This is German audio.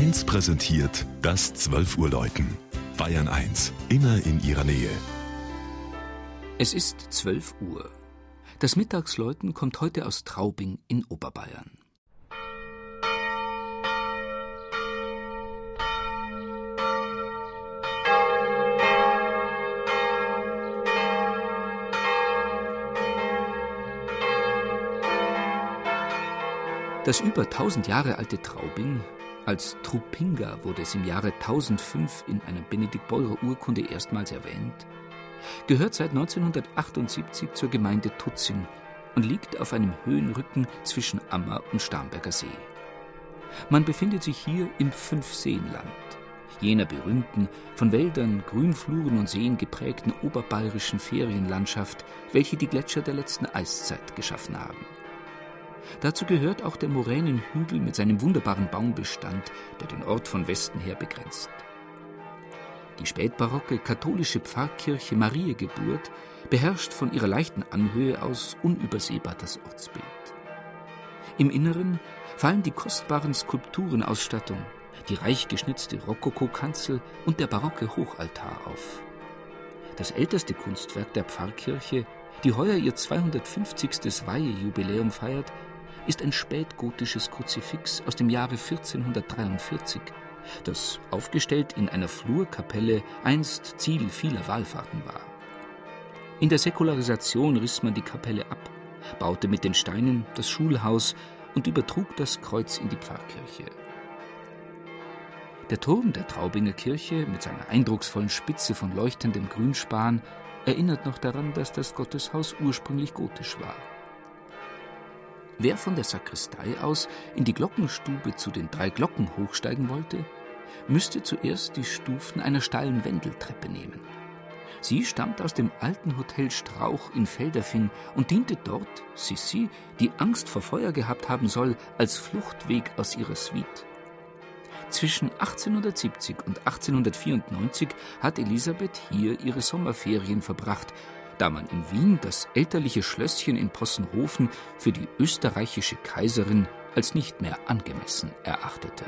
1 präsentiert das 12 Uhr Läuten. Bayern 1, immer in ihrer Nähe. Es ist 12 Uhr. Das Mittagsläuten kommt heute aus Traubing in Oberbayern. Das über 1000 Jahre alte Traubing, als Trupinga wurde es im Jahre 1005 in einer Benedikt-Beurer-Urkunde erstmals erwähnt, gehört seit 1978 zur Gemeinde Tutzing und liegt auf einem Höhenrücken zwischen Ammer und Starnberger See. Man befindet sich hier im Fünfseenland, jener berühmten, von Wäldern, Grünfluren und Seen geprägten oberbayerischen Ferienlandschaft, welche die Gletscher der letzten Eiszeit geschaffen haben. Dazu gehört auch der Moränenhügel mit seinem wunderbaren Baumbestand, der den Ort von Westen her begrenzt. Die spätbarocke katholische Pfarrkirche Mariegeburt beherrscht von ihrer leichten Anhöhe aus unübersehbar das Ortsbild. Im Inneren fallen die kostbaren Skulpturenausstattung, die reich geschnitzte Rokokokanzel und der barocke Hochaltar auf. Das älteste Kunstwerk der Pfarrkirche, die heuer ihr 250. Weihejubiläum feiert, ist ein spätgotisches Kruzifix aus dem Jahre 1443, das aufgestellt in einer Flurkapelle einst Ziel vieler Wallfahrten war. In der Säkularisation riss man die Kapelle ab, baute mit den Steinen das Schulhaus und übertrug das Kreuz in die Pfarrkirche. Der Turm der Traubinger Kirche mit seiner eindrucksvollen Spitze von leuchtendem Grünspan erinnert noch daran, dass das Gotteshaus ursprünglich gotisch war. Wer von der Sakristei aus in die Glockenstube zu den drei Glocken hochsteigen wollte, müsste zuerst die Stufen einer steilen Wendeltreppe nehmen. Sie stammt aus dem alten Hotel Strauch in Felderfing und diente dort Sissi, die Angst vor Feuer gehabt haben soll, als Fluchtweg aus ihrer Suite. Zwischen 1870 und 1894 hat Elisabeth hier ihre Sommerferien verbracht, da man in Wien das elterliche Schlösschen in Possenhofen für die österreichische Kaiserin als nicht mehr angemessen erachtete.